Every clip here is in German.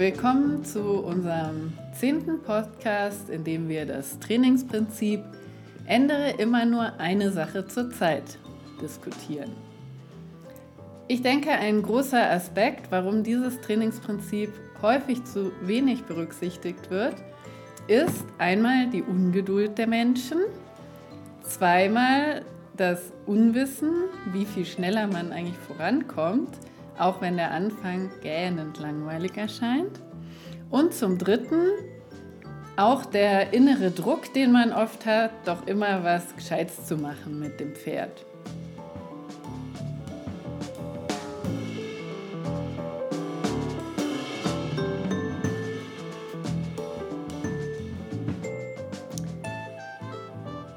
Willkommen zu unserem zehnten Podcast, in dem wir das Trainingsprinzip Ändere immer nur eine Sache zur Zeit diskutieren. Ich denke, ein großer Aspekt, warum dieses Trainingsprinzip häufig zu wenig berücksichtigt wird, ist einmal die Ungeduld der Menschen, zweimal das Unwissen, wie viel schneller man eigentlich vorankommt, auch wenn der Anfang gähnend langweilig erscheint. Und zum Dritten auch der innere Druck, den man oft hat, doch immer was Gescheites zu machen mit dem Pferd.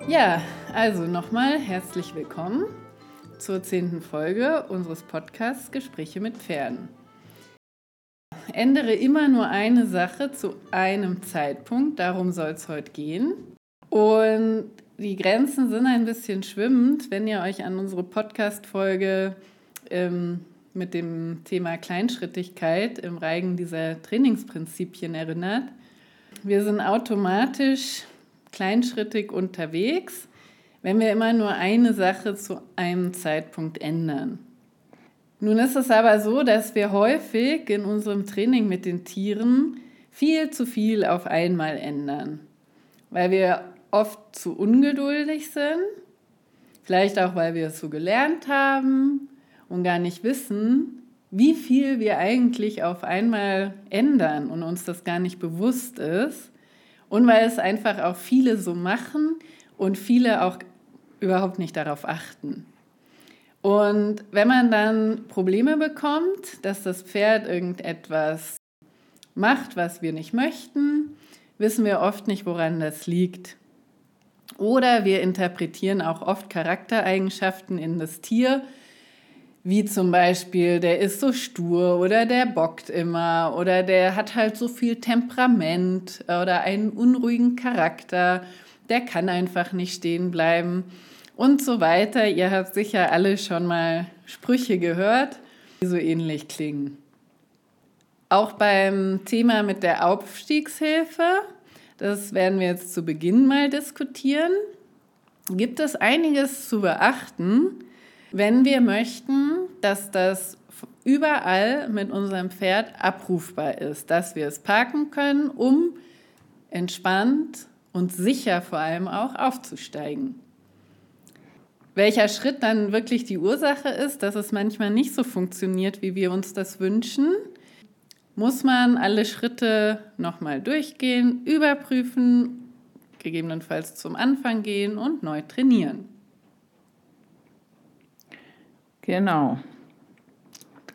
Ja, also nochmal herzlich willkommen zur zehnten Folge unseres Podcasts Gespräche mit Pferden. Ändere immer nur eine Sache zu einem Zeitpunkt, darum soll es heute gehen. Und die Grenzen sind ein bisschen schwimmend, wenn ihr euch an unsere Podcast-Folge ähm, mit dem Thema Kleinschrittigkeit im Reigen dieser Trainingsprinzipien erinnert. Wir sind automatisch kleinschrittig unterwegs, wenn wir immer nur eine Sache zu einem Zeitpunkt ändern. Nun ist es aber so, dass wir häufig in unserem Training mit den Tieren viel zu viel auf einmal ändern, weil wir oft zu ungeduldig sind, vielleicht auch weil wir es so gelernt haben und gar nicht wissen, wie viel wir eigentlich auf einmal ändern und uns das gar nicht bewusst ist. Und weil es einfach auch viele so machen und viele auch überhaupt nicht darauf achten. Und wenn man dann Probleme bekommt, dass das Pferd irgendetwas macht, was wir nicht möchten, wissen wir oft nicht, woran das liegt. Oder wir interpretieren auch oft Charaktereigenschaften in das Tier, wie zum Beispiel, der ist so stur oder der bockt immer oder der hat halt so viel Temperament oder einen unruhigen Charakter, der kann einfach nicht stehen bleiben und so weiter. Ihr habt sicher alle schon mal Sprüche gehört, die so ähnlich klingen. Auch beim Thema mit der Aufstiegshilfe, das werden wir jetzt zu Beginn mal diskutieren, gibt es einiges zu beachten, wenn wir möchten, dass das überall mit unserem Pferd abrufbar ist, dass wir es parken können, um entspannt und sicher vor allem auch aufzusteigen. Welcher Schritt dann wirklich die Ursache ist, dass es manchmal nicht so funktioniert, wie wir uns das wünschen, muss man alle Schritte nochmal durchgehen, überprüfen, gegebenenfalls zum Anfang gehen und neu trainieren. Genau.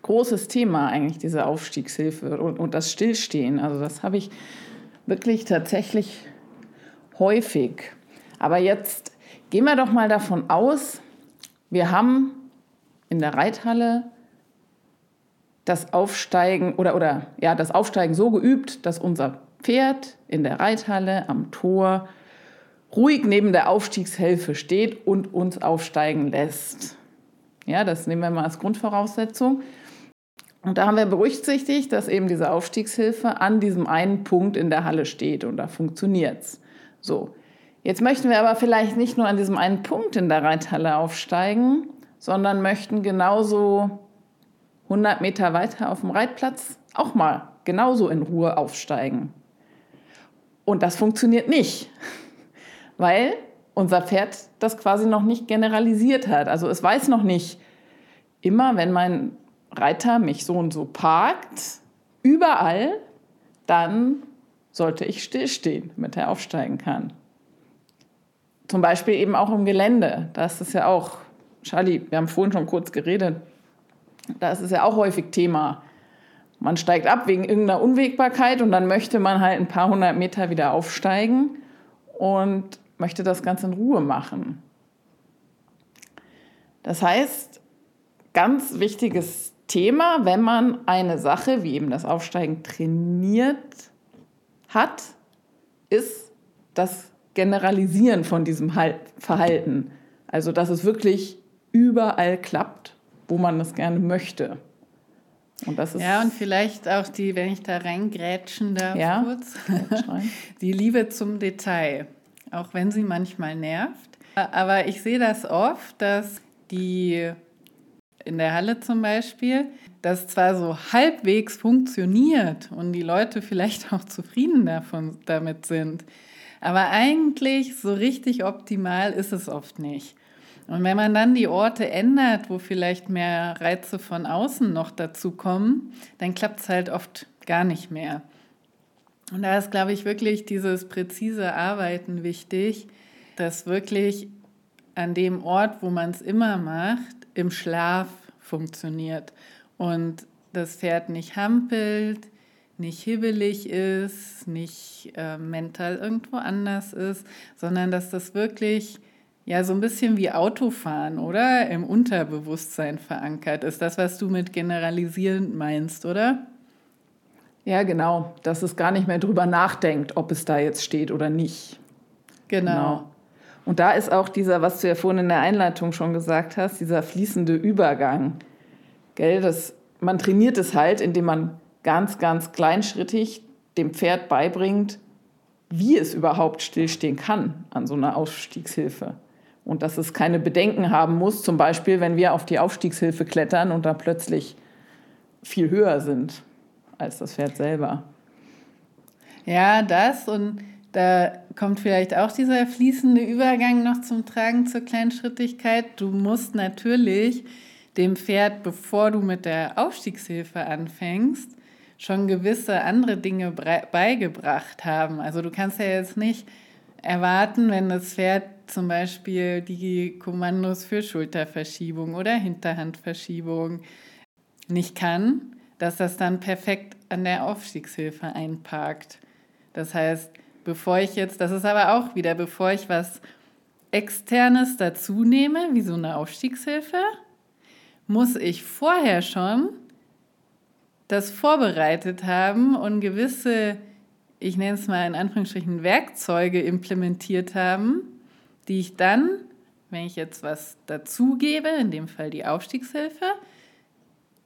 Großes Thema eigentlich diese Aufstiegshilfe und, und das Stillstehen. Also das habe ich wirklich tatsächlich häufig. Aber jetzt gehen wir doch mal davon aus, wir haben in der Reithalle das Aufsteigen oder, oder ja, das Aufsteigen so geübt, dass unser Pferd in der Reithalle am Tor ruhig neben der Aufstiegshilfe steht und uns aufsteigen lässt. Ja, das nehmen wir mal als Grundvoraussetzung. Und da haben wir berücksichtigt, dass eben diese Aufstiegshilfe an diesem einen Punkt in der Halle steht und da funktioniert es. So, jetzt möchten wir aber vielleicht nicht nur an diesem einen Punkt in der Reithalle aufsteigen, sondern möchten genauso 100 Meter weiter auf dem Reitplatz auch mal genauso in Ruhe aufsteigen. Und das funktioniert nicht, weil unser Pferd das quasi noch nicht generalisiert hat. Also es weiß noch nicht, immer wenn mein Reiter mich so und so parkt, überall, dann sollte ich stillstehen, damit er aufsteigen kann. Zum Beispiel eben auch im Gelände. Da ist ja auch, Charlie, wir haben vorhin schon kurz geredet, da ist ja auch häufig Thema. Man steigt ab wegen irgendeiner Unwägbarkeit und dann möchte man halt ein paar hundert Meter wieder aufsteigen. Und möchte das Ganze in Ruhe machen. Das heißt, ganz wichtiges Thema, wenn man eine Sache wie eben das Aufsteigen trainiert hat, ist das Generalisieren von diesem Verhalten. Also, dass es wirklich überall klappt, wo man es gerne möchte. Und das ist ja, und vielleicht auch die, wenn ich da reingrätschen darf, ja, kurz, die Liebe zum Detail, auch wenn sie manchmal nervt. Aber ich sehe das oft, dass die in der Halle zum Beispiel, das zwar so halbwegs funktioniert und die Leute vielleicht auch zufrieden davon, damit sind, aber eigentlich so richtig optimal ist es oft nicht. Und wenn man dann die Orte ändert, wo vielleicht mehr Reize von außen noch dazu kommen, dann klappt es halt oft gar nicht mehr. Und da ist, glaube ich, wirklich dieses präzise Arbeiten wichtig, dass wirklich an dem Ort, wo man es immer macht, im Schlaf funktioniert und das Pferd nicht hampelt, nicht hibbelig ist, nicht äh, mental irgendwo anders ist, sondern dass das wirklich ja so ein bisschen wie Autofahren, oder? Im Unterbewusstsein verankert ist. Das, was du mit generalisierend meinst, oder? Ja, genau. Dass es gar nicht mehr drüber nachdenkt, ob es da jetzt steht oder nicht. Genau. genau. Und da ist auch dieser, was du ja vorhin in der Einleitung schon gesagt hast, dieser fließende Übergang. Gell, das, man trainiert es halt, indem man ganz, ganz kleinschrittig dem Pferd beibringt, wie es überhaupt stillstehen kann an so einer Ausstiegshilfe und dass es keine Bedenken haben muss, zum Beispiel, wenn wir auf die Aufstiegshilfe klettern und da plötzlich viel höher sind als das Pferd selber. Ja, das und da kommt vielleicht auch dieser fließende Übergang noch zum Tragen zur Kleinschrittigkeit. Du musst natürlich dem Pferd, bevor du mit der Aufstiegshilfe anfängst, schon gewisse andere Dinge beigebracht haben. Also du kannst ja jetzt nicht erwarten, wenn das Pferd zum Beispiel die Kommandos für Schulterverschiebung oder Hinterhandverschiebung nicht kann, dass das dann perfekt an der Aufstiegshilfe einparkt. Das heißt, bevor ich jetzt, das ist aber auch wieder, bevor ich was Externes dazu nehme, wie so eine Aufstiegshilfe, muss ich vorher schon das vorbereitet haben und gewisse, ich nenne es mal in Anführungsstrichen, Werkzeuge implementiert haben, die ich dann, wenn ich jetzt was dazugebe, in dem Fall die Aufstiegshilfe,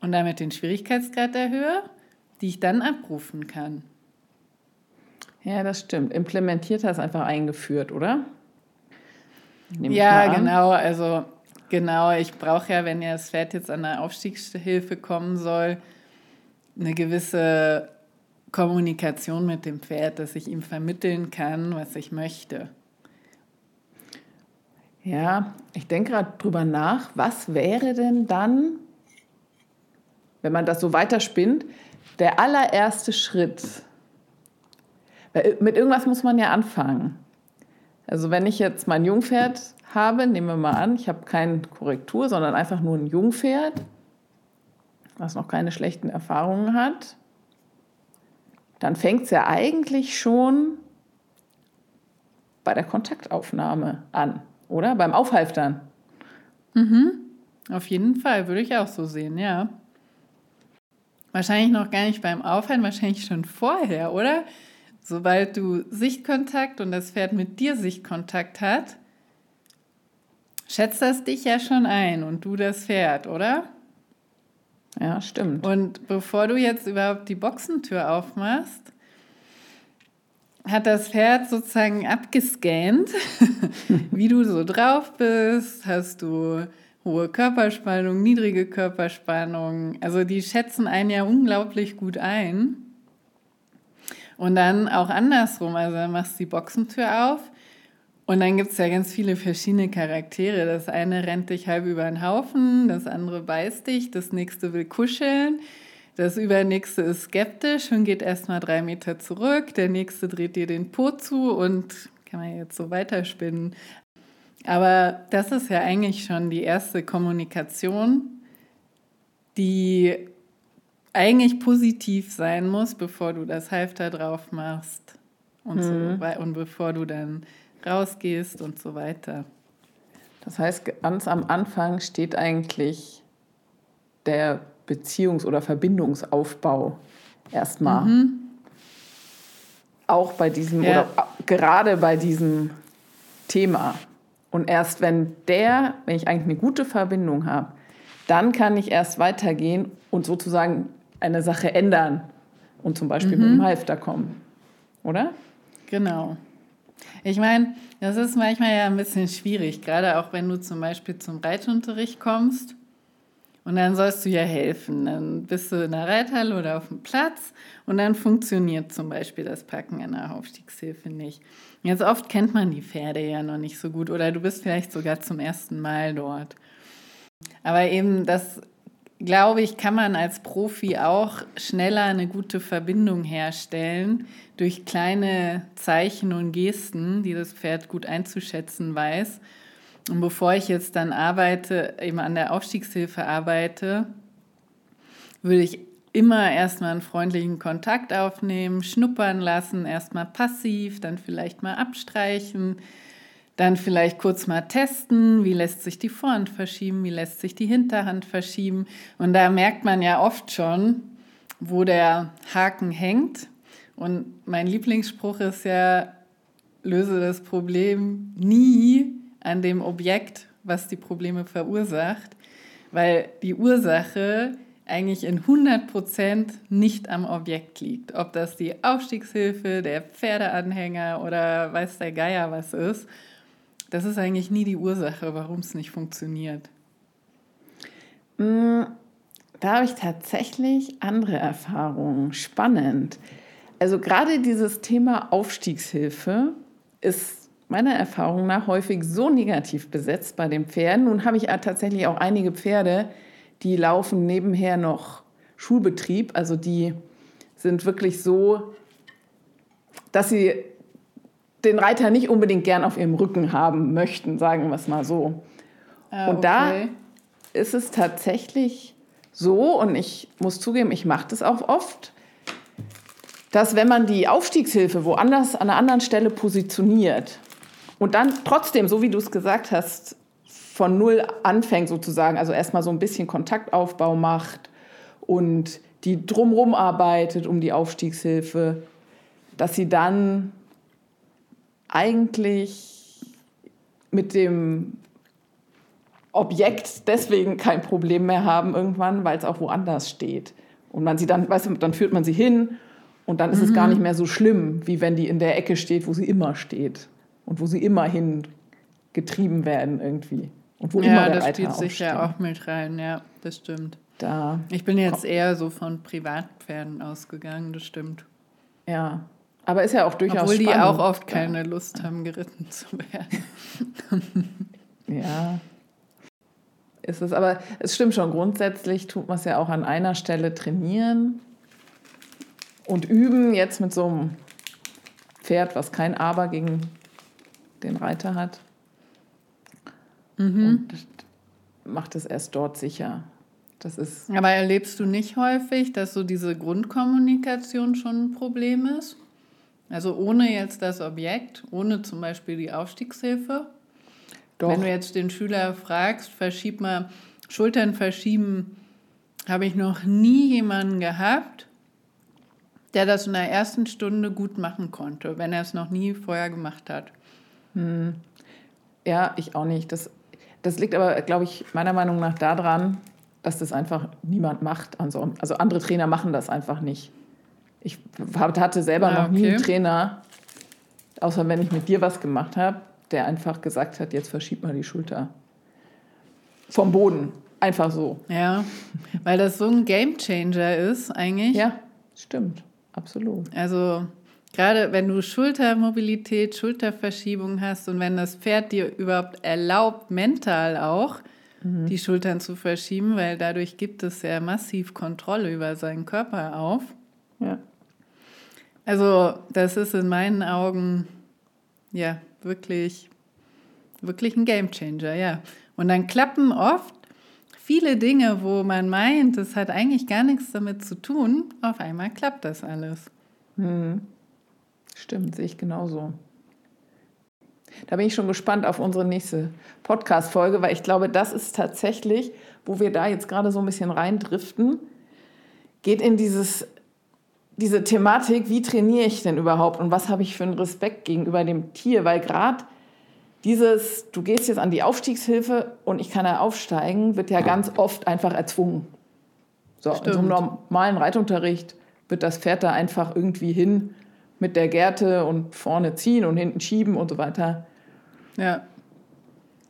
und damit den Schwierigkeitsgrad erhöhe, die ich dann abrufen kann. Ja, das stimmt. Implementiert hast einfach eingeführt, oder? Nehm ja, genau. Also genau, ich brauche ja, wenn ja das Pferd jetzt an der Aufstiegshilfe kommen soll, eine gewisse Kommunikation mit dem Pferd, dass ich ihm vermitteln kann, was ich möchte. Ja, ich denke gerade drüber nach, was wäre denn dann, wenn man das so weiterspinnt, der allererste Schritt? Weil mit irgendwas muss man ja anfangen. Also wenn ich jetzt mein Jungpferd habe, nehmen wir mal an, ich habe keine Korrektur, sondern einfach nur ein Jungpferd, was noch keine schlechten Erfahrungen hat, dann fängt es ja eigentlich schon bei der Kontaktaufnahme an oder? Beim Aufhalftern. Mhm. Auf jeden Fall, würde ich auch so sehen, ja. Wahrscheinlich noch gar nicht beim Aufhalten, wahrscheinlich schon vorher, oder? Sobald du Sichtkontakt und das Pferd mit dir Sichtkontakt hat, schätzt das dich ja schon ein und du das Pferd, oder? Ja, stimmt. Und bevor du jetzt überhaupt die Boxentür aufmachst, hat das Pferd sozusagen abgescannt, wie du so drauf bist. Hast du hohe Körperspannung, niedrige Körperspannung? Also die schätzen einen ja unglaublich gut ein. Und dann auch andersrum, also machst du die Boxentür auf und dann gibt es ja ganz viele verschiedene Charaktere. Das eine rennt dich halb über den Haufen, das andere beißt dich, das nächste will kuscheln. Das Übernächste ist skeptisch und geht erstmal drei Meter zurück. Der nächste dreht dir den Po zu und kann man jetzt so weiterspinnen. Aber das ist ja eigentlich schon die erste Kommunikation, die eigentlich positiv sein muss, bevor du das Halfter drauf machst und, mhm. so, und bevor du dann rausgehst und so weiter. Das heißt, ganz am Anfang steht eigentlich der Beziehungs- oder Verbindungsaufbau erstmal. Mhm. Auch bei diesem ja. oder gerade bei diesem Thema. Und erst wenn der, wenn ich eigentlich eine gute Verbindung habe, dann kann ich erst weitergehen und sozusagen eine Sache ändern und zum Beispiel mhm. mit dem Halfter kommen. Oder? Genau. Ich meine, das ist manchmal ja ein bisschen schwierig, gerade auch wenn du zum Beispiel zum Reitunterricht kommst und dann sollst du ja helfen. Dann bist du in der Reithalle oder auf dem Platz und dann funktioniert zum Beispiel das Packen der Aufstiegshilfe nicht. Jetzt oft kennt man die Pferde ja noch nicht so gut oder du bist vielleicht sogar zum ersten Mal dort. Aber eben das, glaube ich, kann man als Profi auch schneller eine gute Verbindung herstellen durch kleine Zeichen und Gesten, die das Pferd gut einzuschätzen weiß. Und bevor ich jetzt dann arbeite, eben an der Aufstiegshilfe arbeite, würde ich immer erstmal einen freundlichen Kontakt aufnehmen, schnuppern lassen, erstmal passiv, dann vielleicht mal abstreichen, dann vielleicht kurz mal testen, wie lässt sich die Vorhand verschieben, wie lässt sich die Hinterhand verschieben. Und da merkt man ja oft schon, wo der Haken hängt. Und mein Lieblingsspruch ist ja, löse das Problem nie, an dem Objekt, was die Probleme verursacht, weil die Ursache eigentlich in 100 Prozent nicht am Objekt liegt. Ob das die Aufstiegshilfe, der Pferdeanhänger oder weiß der Geier was ist, das ist eigentlich nie die Ursache, warum es nicht funktioniert. Mm, da habe ich tatsächlich andere Erfahrungen. Spannend. Also gerade dieses Thema Aufstiegshilfe ist meiner Erfahrung nach häufig so negativ besetzt bei den Pferden. Nun habe ich tatsächlich auch einige Pferde, die laufen nebenher noch Schulbetrieb. Also die sind wirklich so, dass sie den Reiter nicht unbedingt gern auf ihrem Rücken haben möchten, sagen wir es mal so. Ah, und da ist es tatsächlich so, und ich muss zugeben, ich mache das auch oft, dass wenn man die Aufstiegshilfe woanders an einer anderen Stelle positioniert, und dann trotzdem, so wie du es gesagt hast, von null anfängt sozusagen, also erstmal so ein bisschen Kontaktaufbau macht und die drumherum arbeitet um die Aufstiegshilfe, dass sie dann eigentlich mit dem Objekt deswegen kein Problem mehr haben irgendwann, weil es auch woanders steht. Und man sie dann, weißt du, dann führt man sie hin und dann ist mhm. es gar nicht mehr so schlimm, wie wenn die in der Ecke steht, wo sie immer steht und wo sie immerhin getrieben werden irgendwie. Und wo ja, immer der das Reiter sich ja auch mit rein, ja, das stimmt. Da ich bin jetzt eher so von Privatpferden ausgegangen, das stimmt. Ja, aber ist ja auch durchaus Obwohl spannend. die auch oft keine ja. Lust haben, geritten zu werden. ja. Ist es, aber es stimmt schon, grundsätzlich tut man es ja auch an einer Stelle trainieren und üben, jetzt mit so einem Pferd, was kein Aber gegen den Reiter hat. Mhm. Und macht es erst dort sicher. Das ist Aber erlebst du nicht häufig, dass so diese Grundkommunikation schon ein Problem ist? Also ohne jetzt das Objekt, ohne zum Beispiel die Aufstiegshilfe? Doch. Wenn du jetzt den Schüler fragst, verschieb mal, Schultern verschieben, habe ich noch nie jemanden gehabt, der das in der ersten Stunde gut machen konnte, wenn er es noch nie vorher gemacht hat. Hm. Ja, ich auch nicht. Das, das liegt aber, glaube ich, meiner Meinung nach daran, dass das einfach niemand macht. Also, also andere Trainer machen das einfach nicht. Ich hatte selber ah, noch okay. nie einen Trainer, außer wenn ich mit dir was gemacht habe, der einfach gesagt hat, jetzt verschiebt mal die Schulter vom Boden. Einfach so. Ja, weil das so ein Gamechanger ist eigentlich. Ja, stimmt. Absolut. Also Gerade wenn du Schultermobilität, Schulterverschiebung hast und wenn das Pferd dir überhaupt erlaubt, mental auch, mhm. die Schultern zu verschieben, weil dadurch gibt es ja massiv Kontrolle über seinen Körper auf. Ja. Also, das ist in meinen Augen ja wirklich, wirklich ein Gamechanger, ja. Und dann klappen oft viele Dinge, wo man meint, es hat eigentlich gar nichts damit zu tun, auf einmal klappt das alles. Mhm. Stimmt, sehe ich genauso. Da bin ich schon gespannt auf unsere nächste Podcast-Folge, weil ich glaube, das ist tatsächlich, wo wir da jetzt gerade so ein bisschen reindriften, geht in dieses, diese Thematik, wie trainiere ich denn überhaupt und was habe ich für einen Respekt gegenüber dem Tier, weil gerade dieses, du gehst jetzt an die Aufstiegshilfe und ich kann da aufsteigen, wird ja ganz oft einfach erzwungen. So, in so einem normalen Reitunterricht wird das Pferd da einfach irgendwie hin mit der Gerte und vorne ziehen und hinten schieben und so weiter. Ja.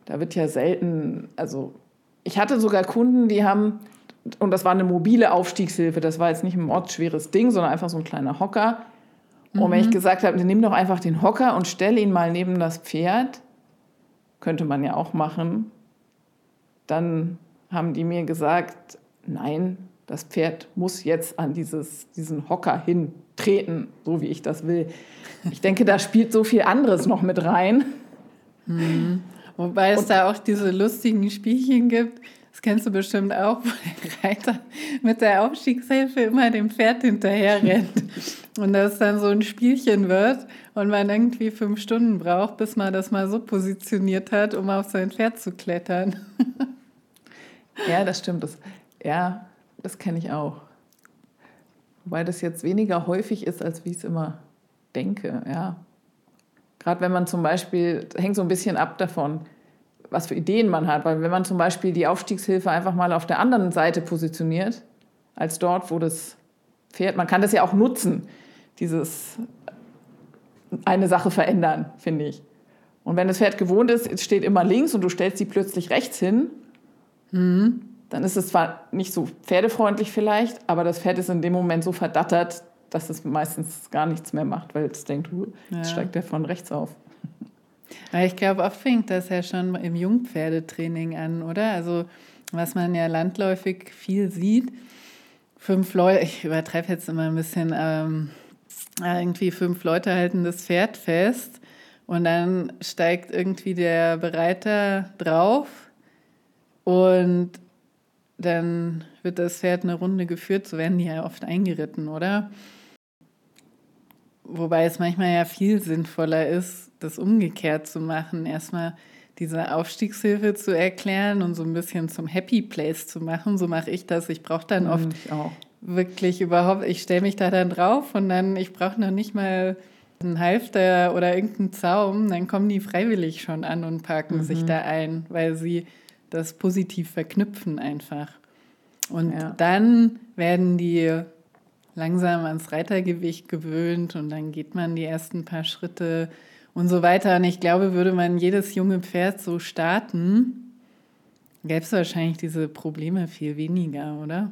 Da wird ja selten, also ich hatte sogar Kunden, die haben, und das war eine mobile Aufstiegshilfe, das war jetzt nicht ein mordsschweres Ding, sondern einfach so ein kleiner Hocker. Und wenn ich mhm. gesagt habe, nimm doch einfach den Hocker und stell ihn mal neben das Pferd, könnte man ja auch machen, dann haben die mir gesagt, nein, das Pferd muss jetzt an dieses, diesen Hocker hintreten, so wie ich das will. Ich denke, da spielt so viel anderes noch mit rein. Mhm. Wobei es Und, da auch diese lustigen Spielchen gibt. Kennst du bestimmt auch, wo der Reiter mit der Aufstiegshilfe immer dem Pferd hinterher rennt. Und das dann so ein Spielchen wird und man irgendwie fünf Stunden braucht, bis man das mal so positioniert hat, um auf sein Pferd zu klettern. Ja, das stimmt. Das, ja, das kenne ich auch. Wobei das jetzt weniger häufig ist, als wie ich es immer denke, ja. Gerade wenn man zum Beispiel, hängt so ein bisschen ab davon, was für Ideen man hat. Weil wenn man zum Beispiel die Aufstiegshilfe einfach mal auf der anderen Seite positioniert, als dort, wo das Pferd, man kann das ja auch nutzen, dieses eine Sache verändern, finde ich. Und wenn das Pferd gewohnt ist, es steht immer links und du stellst sie plötzlich rechts hin, mhm dann ist es zwar nicht so pferdefreundlich vielleicht, aber das Pferd ist in dem Moment so verdattert, dass es meistens gar nichts mehr macht, weil es denkt, uh, jetzt ja. steigt der von rechts auf. Ich glaube, oft fängt das ja schon im Jungpferdetraining an, oder? Also was man ja landläufig viel sieht, fünf Leute, ich übertreibe jetzt immer ein bisschen, ähm, irgendwie fünf Leute halten das Pferd fest und dann steigt irgendwie der Bereiter drauf und dann wird das Pferd eine Runde geführt, so werden die ja oft eingeritten, oder? Wobei es manchmal ja viel sinnvoller ist, das umgekehrt zu machen. Erstmal diese Aufstiegshilfe zu erklären und so ein bisschen zum Happy Place zu machen. So mache ich das. Ich brauche dann oft wirklich überhaupt, ich stelle mich da dann drauf und dann, ich brauche noch nicht mal einen Halfter oder irgendeinen Zaum, dann kommen die freiwillig schon an und parken mhm. sich da ein, weil sie das positiv verknüpfen einfach. Und ja. dann werden die langsam ans Reitergewicht gewöhnt und dann geht man die ersten paar Schritte und so weiter. Und ich glaube, würde man jedes junge Pferd so starten, gäbe es wahrscheinlich diese Probleme viel weniger, oder?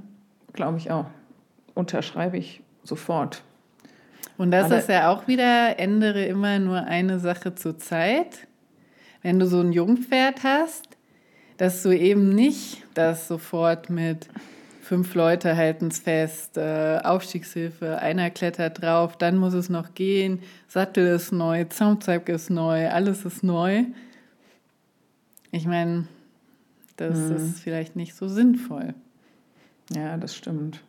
Glaube ich auch. Unterschreibe ich sofort. Und das Aber ist ja auch wieder, ändere immer nur eine Sache zur Zeit. Wenn du so ein Jungpferd hast, dass du eben nicht das sofort mit fünf Leute halten es fest, äh, Aufstiegshilfe, einer klettert drauf, dann muss es noch gehen, Sattel ist neu, Zaumzeug ist neu, alles ist neu. Ich meine, das mhm. ist vielleicht nicht so sinnvoll. Ja, das stimmt.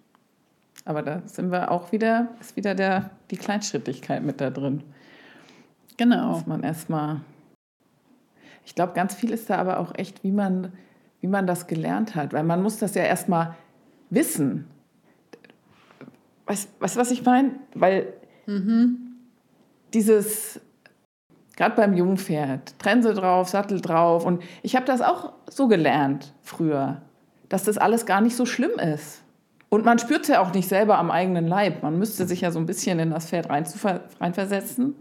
Aber da sind wir auch wieder, ist wieder der, die Kleinschrittigkeit mit da drin. Genau. Dass man erstmal ich glaube, ganz viel ist da aber auch echt, wie man, wie man das gelernt hat. Weil man muss das ja erstmal wissen. Weißt du, was ich meine? Weil mhm. dieses, gerade beim Jungpferd, Trense drauf, Sattel drauf. Und ich habe das auch so gelernt früher, dass das alles gar nicht so schlimm ist. Und man spürt es ja auch nicht selber am eigenen Leib. Man müsste sich ja so ein bisschen in das Pferd reinversetzen,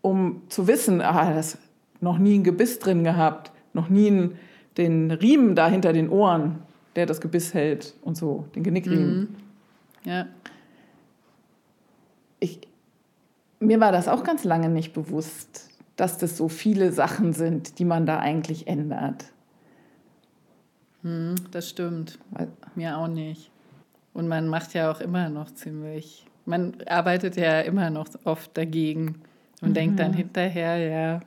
um zu wissen, ah, das noch nie ein Gebiss drin gehabt, noch nie einen, den Riemen da hinter den Ohren, der das Gebiss hält und so, den Genickriemen. Mhm. Ja. Ich, mir war das auch ganz lange nicht bewusst, dass das so viele Sachen sind, die man da eigentlich ändert. Mhm, das stimmt. Mir auch nicht. Und man macht ja auch immer noch ziemlich, man arbeitet ja immer noch oft dagegen und mhm. denkt dann hinterher, ja,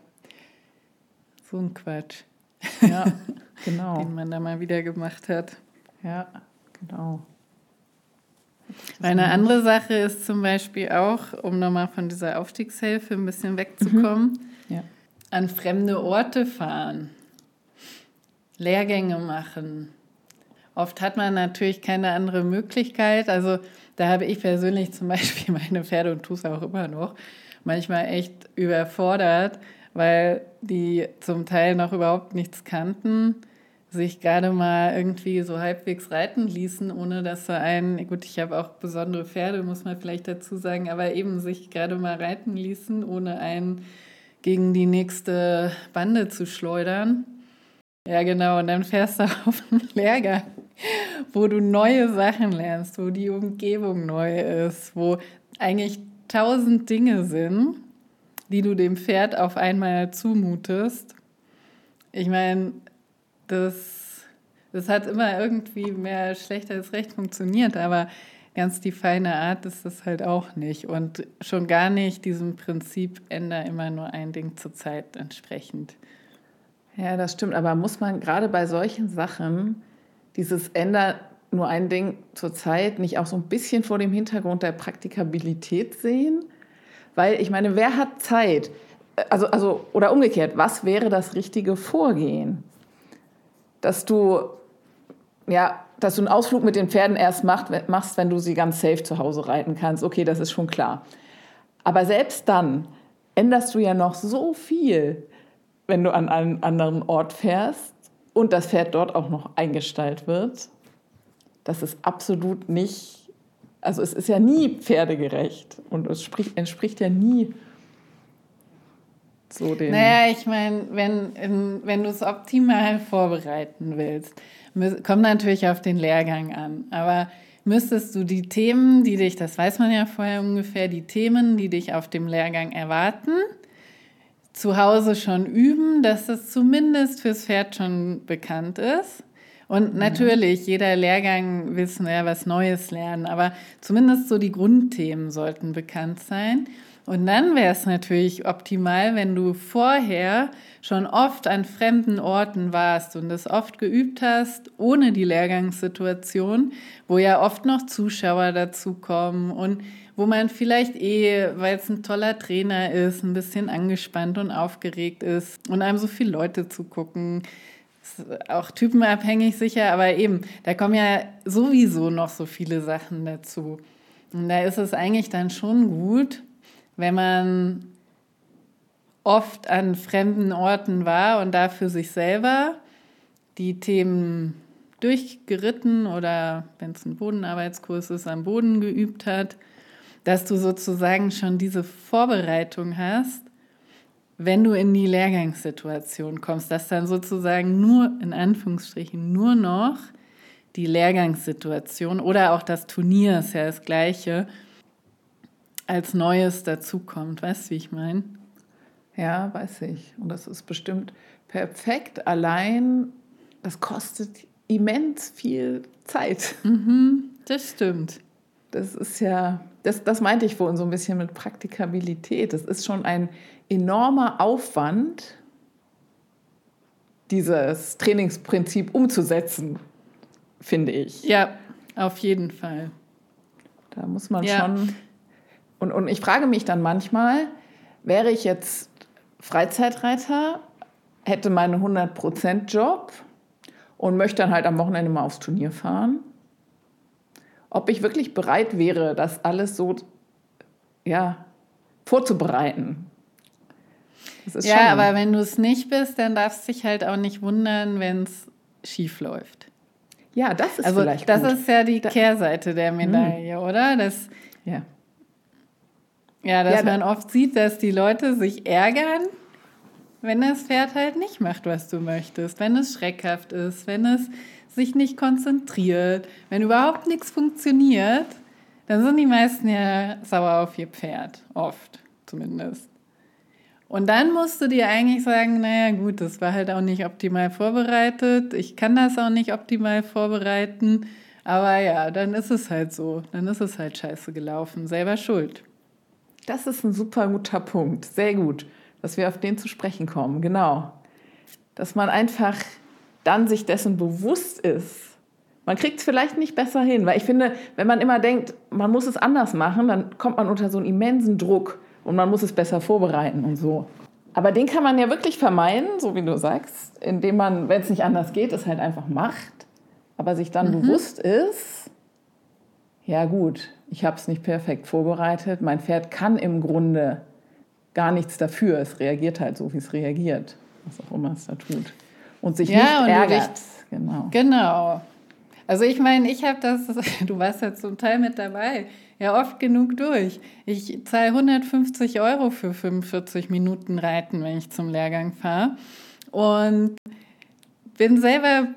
so ein Quatsch. Ja, genau. Den man da mal wieder gemacht hat. Ja, genau. Eine andere Sache ist zum Beispiel auch, um nochmal von dieser Aufstiegshilfe ein bisschen wegzukommen, mhm. ja. an fremde Orte fahren, Lehrgänge machen. Oft hat man natürlich keine andere Möglichkeit. Also da habe ich persönlich zum Beispiel meine Pferde und tue es auch immer noch, manchmal echt überfordert, weil die zum Teil noch überhaupt nichts kannten. sich gerade mal irgendwie so halbwegs reiten ließen, ohne dass sie einen, gut, ich habe auch besondere Pferde, muss man vielleicht dazu sagen, aber eben sich gerade mal reiten ließen, ohne einen gegen die nächste Bande zu schleudern. Ja, genau, und dann fährst du auf einen Lehrgang, wo du neue Sachen lernst, wo die Umgebung neu ist, wo eigentlich tausend Dinge sind, die du dem Pferd auf einmal zumutest. Ich meine, das, das hat immer irgendwie mehr schlecht als recht funktioniert, aber ganz die feine Art ist das halt auch nicht. Und schon gar nicht diesem Prinzip, änder immer nur ein Ding zur Zeit entsprechend. Ja, das stimmt. Aber muss man gerade bei solchen Sachen dieses änder nur ein Ding zur Zeit nicht auch so ein bisschen vor dem Hintergrund der Praktikabilität sehen? Weil ich meine, wer hat Zeit? Also, also, oder umgekehrt, was wäre das richtige Vorgehen? dass du, ja, dass du einen Ausflug mit den Pferden erst macht, machst, wenn du sie ganz safe zu Hause reiten kannst. Okay, das ist schon klar. Aber selbst dann änderst du ja noch so viel, wenn du an einen anderen Ort fährst und das Pferd dort auch noch eingestellt wird. Das ist absolut nicht, also es ist ja nie pferdegerecht und es spricht, entspricht ja nie so den. Naja, ich meine, wenn, wenn du es optimal vorbereiten willst, kommt natürlich auf den Lehrgang an. Aber müsstest du die Themen, die dich, das weiß man ja vorher ungefähr, die Themen, die dich auf dem Lehrgang erwarten, zu Hause schon üben, dass das zumindest fürs Pferd schon bekannt ist. Und natürlich, jeder Lehrgang wissen ja was Neues lernen, aber zumindest so die Grundthemen sollten bekannt sein. Und dann wäre es natürlich optimal, wenn du vorher schon oft an fremden Orten warst und das oft geübt hast, ohne die Lehrgangssituation, wo ja oft noch Zuschauer dazukommen und wo man vielleicht eh, weil es ein toller Trainer ist, ein bisschen angespannt und aufgeregt ist und einem so viele Leute zugucken. Auch typenabhängig sicher, aber eben, da kommen ja sowieso noch so viele Sachen dazu. Und da ist es eigentlich dann schon gut, wenn man oft an fremden Orten war und da für sich selber die Themen durchgeritten oder wenn es ein Bodenarbeitskurs ist, am Boden geübt hat, dass du sozusagen schon diese Vorbereitung hast, wenn du in die Lehrgangssituation kommst, dass dann sozusagen nur in Anführungsstrichen nur noch die Lehrgangssituation oder auch das Turnier ist ja das gleiche, als Neues dazukommt. Weißt du, wie ich meine? Ja, weiß ich. Und das ist bestimmt perfekt. Allein, das kostet immens viel Zeit. Mhm, das stimmt. Das ist ja, das, das meinte ich vorhin so ein bisschen mit Praktikabilität. Das ist schon ein enormer Aufwand, dieses Trainingsprinzip umzusetzen, finde ich. Ja, auf jeden Fall. Da muss man ja. schon und, und ich frage mich dann manchmal, wäre ich jetzt Freizeitreiter, hätte meinen 100%-Job und möchte dann halt am Wochenende mal aufs Turnier fahren, ob ich wirklich bereit wäre, das alles so ja, vorzubereiten. Ja, aber wenn du es nicht bist, dann darfst du dich halt auch nicht wundern, wenn es schief läuft. Ja, das ist also, vielleicht Das gut. ist ja die Kehrseite der Medaille, mhm. oder? Das, ja. Ja, dass ja, man oft sieht, dass die Leute sich ärgern, wenn das Pferd halt nicht macht, was du möchtest, wenn es schreckhaft ist, wenn es sich nicht konzentriert, wenn überhaupt nichts funktioniert, dann sind die meisten ja sauer auf ihr Pferd, oft zumindest. Und dann musst du dir eigentlich sagen, naja gut, das war halt auch nicht optimal vorbereitet, ich kann das auch nicht optimal vorbereiten, aber ja, dann ist es halt so, dann ist es halt scheiße gelaufen, selber schuld. Das ist ein super guter Punkt. Sehr gut, dass wir auf den zu sprechen kommen. Genau. Dass man einfach dann sich dessen bewusst ist. Man kriegt es vielleicht nicht besser hin, weil ich finde, wenn man immer denkt, man muss es anders machen, dann kommt man unter so einen immensen Druck und man muss es besser vorbereiten und so. Aber den kann man ja wirklich vermeiden, so wie du sagst, indem man, wenn es nicht anders geht, es halt einfach macht, aber sich dann mhm. bewusst ist, ja gut, ich habe es nicht perfekt vorbereitet. Mein Pferd kann im Grunde gar nichts dafür. Es reagiert halt so, wie es reagiert, was auch immer es da tut. Und sich ja, nicht und ärgert. genau. Genau. Also ich meine, ich habe das, du warst ja zum Teil mit dabei, ja oft genug durch. Ich zahle 150 Euro für 45 Minuten Reiten, wenn ich zum Lehrgang fahre. Und bin selber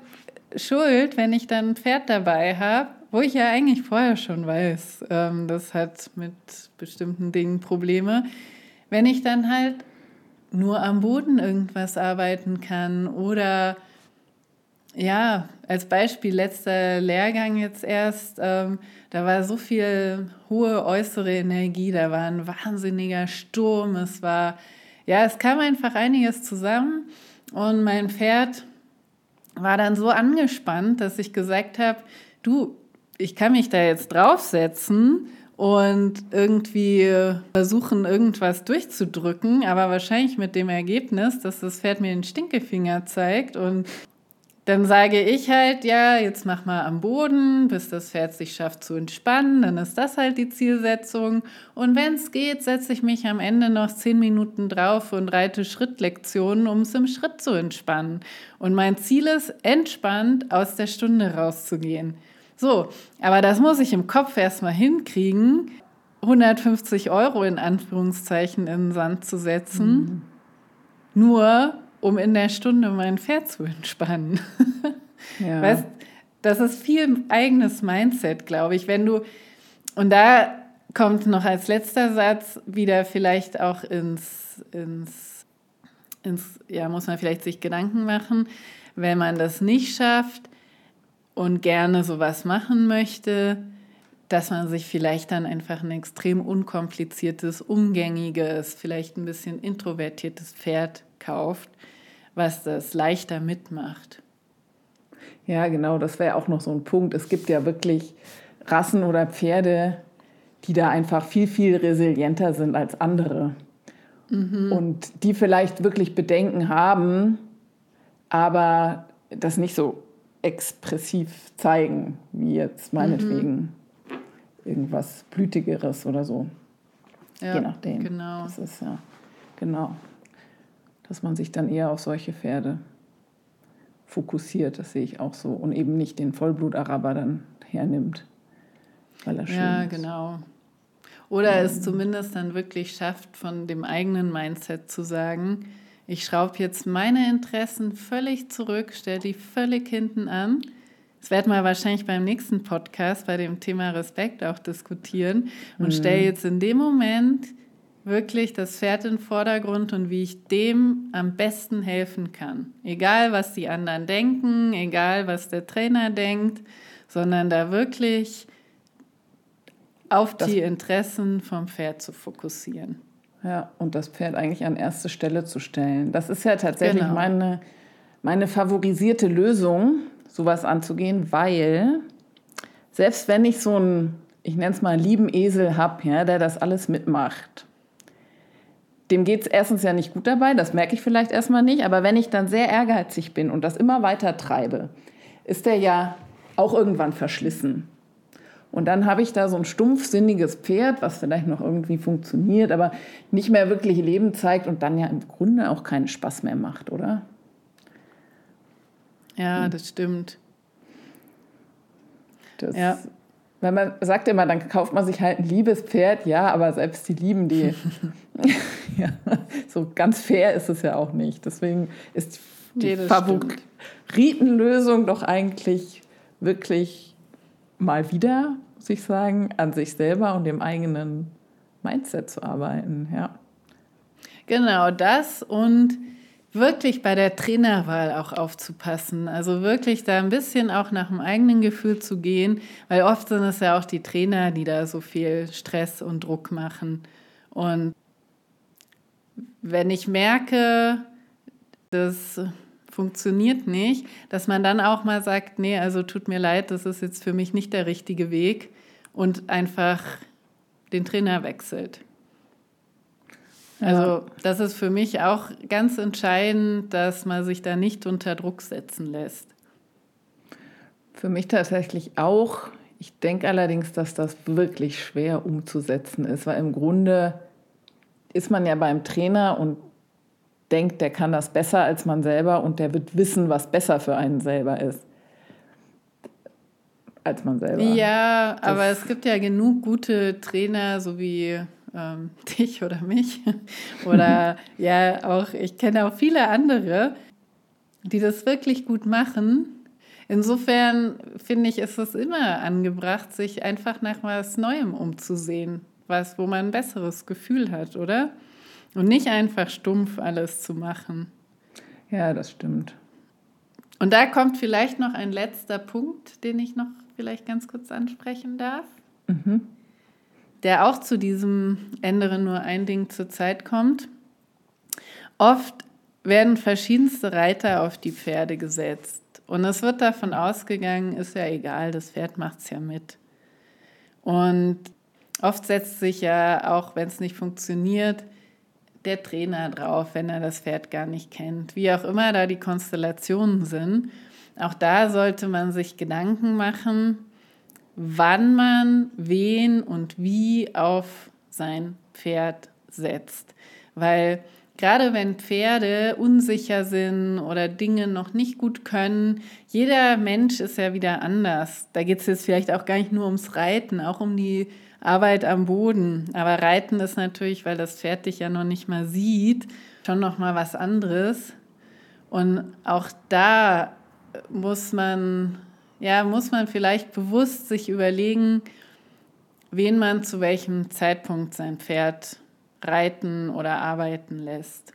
schuld, wenn ich dann ein Pferd dabei habe, wo ich ja eigentlich vorher schon weiß, ähm, das hat mit bestimmten Dingen Probleme. Wenn ich dann halt nur am Boden irgendwas arbeiten kann oder ja, als Beispiel letzter Lehrgang jetzt erst, ähm, da war so viel hohe äußere Energie, da war ein wahnsinniger Sturm, es war, ja, es kam einfach einiges zusammen und mein Pferd war dann so angespannt, dass ich gesagt habe, du, ich kann mich da jetzt draufsetzen und irgendwie versuchen, irgendwas durchzudrücken, aber wahrscheinlich mit dem Ergebnis, dass das Pferd mir den Stinkefinger zeigt und dann sage ich halt, ja, jetzt mach mal am Boden, bis das Pferd sich schafft zu entspannen. Dann ist das halt die Zielsetzung. Und wenn es geht, setze ich mich am Ende noch zehn Minuten drauf und reite Schrittlektionen, um es im Schritt zu entspannen. Und mein Ziel ist, entspannt aus der Stunde rauszugehen. So, aber das muss ich im Kopf erstmal hinkriegen, 150 Euro in Anführungszeichen in den Sand zu setzen. Mhm. Nur um in der Stunde mein Pferd zu entspannen. Ja. Weißt, das ist viel eigenes Mindset, glaube ich. Wenn du, und da kommt noch als letzter Satz wieder vielleicht auch ins, ins, ins, ja, muss man vielleicht sich Gedanken machen, wenn man das nicht schafft und gerne sowas machen möchte, dass man sich vielleicht dann einfach ein extrem unkompliziertes, umgängiges, vielleicht ein bisschen introvertiertes Pferd kauft, was das leichter mitmacht. Ja, genau, das wäre auch noch so ein Punkt. Es gibt ja wirklich Rassen oder Pferde, die da einfach viel, viel resilienter sind als andere. Mhm. Und die vielleicht wirklich Bedenken haben, aber das nicht so expressiv zeigen, wie jetzt meinetwegen mhm. irgendwas Blütigeres oder so. Ja, Je nachdem. Genau. Das ist ja, genau dass man sich dann eher auf solche Pferde fokussiert. Das sehe ich auch so. Und eben nicht den Vollblut-Araber dann hernimmt, weil er schön ja, ist. Ja, genau. Oder ja. es zumindest dann wirklich schafft, von dem eigenen Mindset zu sagen, ich schraube jetzt meine Interessen völlig zurück, stelle die völlig hinten an. Das werden wir wahrscheinlich beim nächsten Podcast bei dem Thema Respekt auch diskutieren und mhm. stelle jetzt in dem Moment wirklich das Pferd in den Vordergrund und wie ich dem am besten helfen kann. Egal, was die anderen denken, egal, was der Trainer denkt, sondern da wirklich auf das die Interessen vom Pferd zu fokussieren. Ja, und das Pferd eigentlich an erste Stelle zu stellen. Das ist ja tatsächlich genau. meine, meine favorisierte Lösung, sowas anzugehen, weil selbst wenn ich so einen, ich nenne es mal, lieben Esel habe, ja, der das alles mitmacht, dem geht es erstens ja nicht gut dabei, das merke ich vielleicht erstmal nicht, aber wenn ich dann sehr ehrgeizig bin und das immer weiter treibe, ist der ja auch irgendwann verschlissen. Und dann habe ich da so ein stumpfsinniges Pferd, was vielleicht noch irgendwie funktioniert, aber nicht mehr wirklich Leben zeigt und dann ja im Grunde auch keinen Spaß mehr macht, oder? Ja, das stimmt. Das ja. Weil man sagt immer, dann kauft man sich halt ein liebes Pferd, ja, aber selbst die Lieben, die ja, so ganz fair ist es ja auch nicht. Deswegen ist die nee, Favoritenlösung doch eigentlich wirklich mal wieder, muss ich sagen, an sich selber und dem eigenen Mindset zu arbeiten, ja. Genau das und wirklich bei der Trainerwahl auch aufzupassen. Also wirklich da ein bisschen auch nach dem eigenen Gefühl zu gehen, weil oft sind es ja auch die Trainer, die da so viel Stress und Druck machen. Und wenn ich merke, das funktioniert nicht, dass man dann auch mal sagt, nee, also tut mir leid, das ist jetzt für mich nicht der richtige Weg und einfach den Trainer wechselt. Also das ist für mich auch ganz entscheidend, dass man sich da nicht unter Druck setzen lässt. Für mich tatsächlich auch. Ich denke allerdings, dass das wirklich schwer umzusetzen ist, weil im Grunde ist man ja beim Trainer und denkt, der kann das besser als man selber und der wird wissen, was besser für einen selber ist. Als man selber. Ja, das aber es gibt ja genug gute Trainer, so wie ähm, dich oder mich. oder ja, auch, ich kenne auch viele andere, die das wirklich gut machen. Insofern finde ich, ist es immer angebracht, sich einfach nach was Neuem umzusehen, was, wo man ein besseres Gefühl hat, oder? Und nicht einfach stumpf alles zu machen. Ja, das stimmt. Und da kommt vielleicht noch ein letzter Punkt, den ich noch vielleicht ganz kurz ansprechen darf. Mhm. Der auch zu diesem ändere nur ein Ding zur Zeit kommt. Oft werden verschiedenste Reiter auf die Pferde gesetzt. Und es wird davon ausgegangen, ist ja egal, das Pferd macht es ja mit. Und oft setzt sich ja, auch wenn es nicht funktioniert, der Trainer drauf, wenn er das Pferd gar nicht kennt. Wie auch immer da die Konstellationen sind. Auch da sollte man sich Gedanken machen, wann man wen und wie auf sein Pferd setzt. Weil gerade wenn Pferde unsicher sind oder Dinge noch nicht gut können, jeder Mensch ist ja wieder anders. Da geht es jetzt vielleicht auch gar nicht nur ums Reiten, auch um die Arbeit am Boden. Aber Reiten ist natürlich, weil das Pferd dich ja noch nicht mal sieht, schon noch mal was anderes. Und auch da muss man, ja, muss man vielleicht bewusst sich überlegen, wen man zu welchem Zeitpunkt sein Pferd reiten oder arbeiten lässt.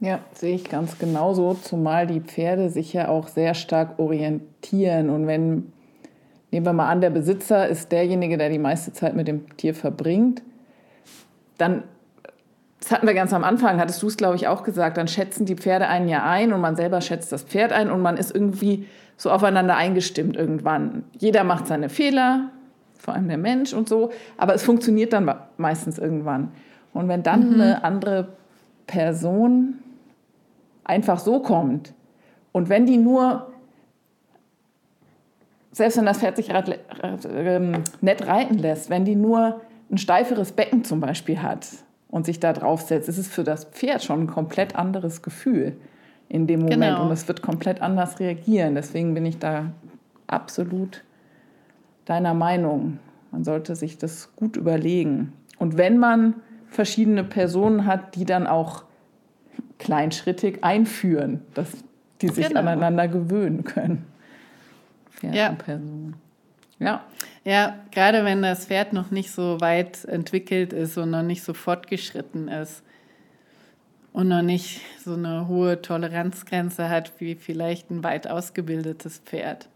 Ja, sehe ich ganz genauso, zumal die Pferde sich ja auch sehr stark orientieren. Und wenn Nehmen wir mal an, der Besitzer ist derjenige, der die meiste Zeit mit dem Tier verbringt. Dann, das hatten wir ganz am Anfang, hattest du es, glaube ich, auch gesagt, dann schätzen die Pferde einen ja ein und man selber schätzt das Pferd ein und man ist irgendwie so aufeinander eingestimmt irgendwann. Jeder macht seine Fehler, vor allem der Mensch und so, aber es funktioniert dann meistens irgendwann. Und wenn dann mhm. eine andere Person einfach so kommt und wenn die nur selbst wenn das Pferd sich ähm, nett reiten lässt, wenn die nur ein steiferes Becken zum Beispiel hat und sich da draufsetzt, ist es für das Pferd schon ein komplett anderes Gefühl in dem Moment genau. und es wird komplett anders reagieren. Deswegen bin ich da absolut deiner Meinung. Man sollte sich das gut überlegen. Und wenn man verschiedene Personen hat, die dann auch kleinschrittig einführen, dass die sich genau. aneinander gewöhnen können. Pferdenperson. Ja. ja. Ja, gerade wenn das Pferd noch nicht so weit entwickelt ist und noch nicht so fortgeschritten ist und noch nicht so eine hohe Toleranzgrenze hat wie vielleicht ein weit ausgebildetes Pferd.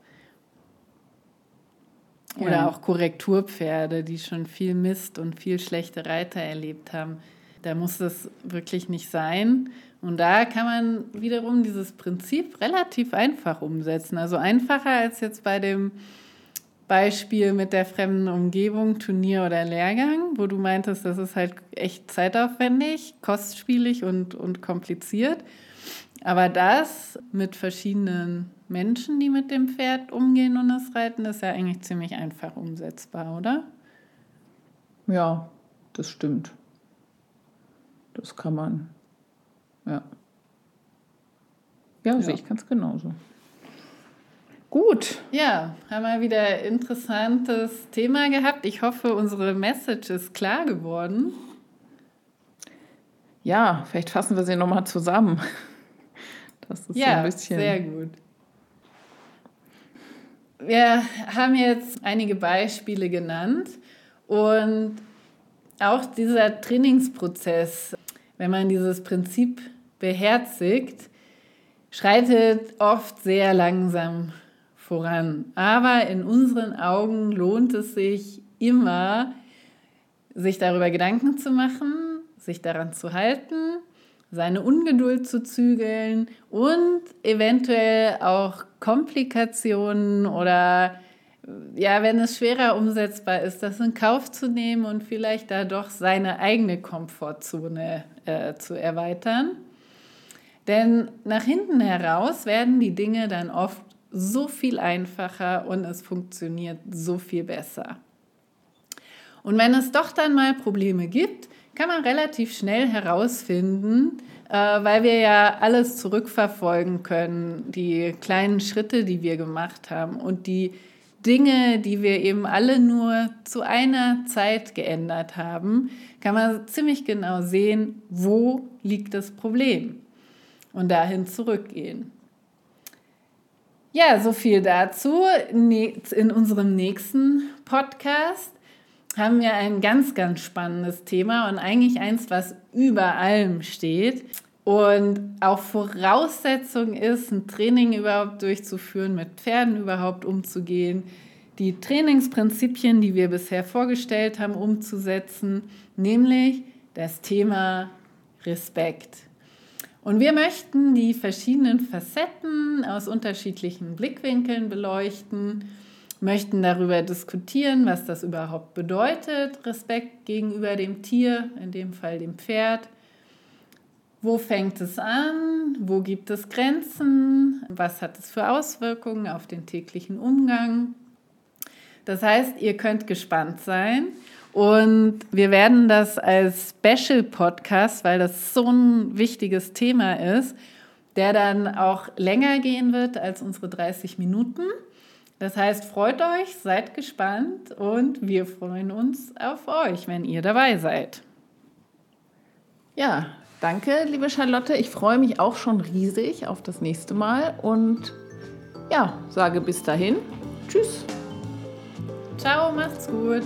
Oder ja. auch Korrekturpferde, die schon viel Mist und viel schlechte Reiter erlebt haben. Da muss es wirklich nicht sein. Und da kann man wiederum dieses Prinzip relativ einfach umsetzen. Also einfacher als jetzt bei dem Beispiel mit der fremden Umgebung, Turnier oder Lehrgang, wo du meintest, das ist halt echt zeitaufwendig, kostspielig und, und kompliziert. Aber das mit verschiedenen Menschen, die mit dem Pferd umgehen und das reiten, ist ja eigentlich ziemlich einfach umsetzbar, oder? Ja, das stimmt. Das kann man ja. Ja, ja. sehe ich ganz genauso. Gut. Ja, haben wir wieder ein interessantes Thema gehabt. Ich hoffe, unsere Message ist klar geworden. Ja, vielleicht fassen wir sie nochmal zusammen. Das ist ja, so ein bisschen. Sehr gut. Wir haben jetzt einige Beispiele genannt und auch dieser Trainingsprozess, wenn man dieses Prinzip beherzigt, schreitet oft sehr langsam voran. Aber in unseren Augen lohnt es sich immer, sich darüber Gedanken zu machen, sich daran zu halten, seine Ungeduld zu zügeln und eventuell auch Komplikationen oder ja, wenn es schwerer umsetzbar ist, das in Kauf zu nehmen und vielleicht da doch seine eigene Komfortzone äh, zu erweitern. Denn nach hinten heraus werden die Dinge dann oft so viel einfacher und es funktioniert so viel besser. Und wenn es doch dann mal Probleme gibt, kann man relativ schnell herausfinden, äh, weil wir ja alles zurückverfolgen können, die kleinen Schritte, die wir gemacht haben und die Dinge, die wir eben alle nur zu einer Zeit geändert haben, kann man ziemlich genau sehen, wo liegt das Problem und dahin zurückgehen. Ja, so viel dazu. In unserem nächsten Podcast haben wir ein ganz, ganz spannendes Thema und eigentlich eins, was über allem steht und auch Voraussetzung ist, ein Training überhaupt durchzuführen, mit Pferden überhaupt umzugehen, die Trainingsprinzipien, die wir bisher vorgestellt haben, umzusetzen, nämlich das Thema Respekt. Und wir möchten die verschiedenen Facetten aus unterschiedlichen Blickwinkeln beleuchten möchten darüber diskutieren, was das überhaupt bedeutet, Respekt gegenüber dem Tier, in dem Fall dem Pferd. Wo fängt es an? Wo gibt es Grenzen? Was hat es für Auswirkungen auf den täglichen Umgang? Das heißt, ihr könnt gespannt sein. Und wir werden das als Special Podcast, weil das so ein wichtiges Thema ist, der dann auch länger gehen wird als unsere 30 Minuten. Das heißt, freut euch, seid gespannt und wir freuen uns auf euch, wenn ihr dabei seid. Ja, danke, liebe Charlotte. Ich freue mich auch schon riesig auf das nächste Mal und ja, sage bis dahin. Tschüss. Ciao, macht's gut.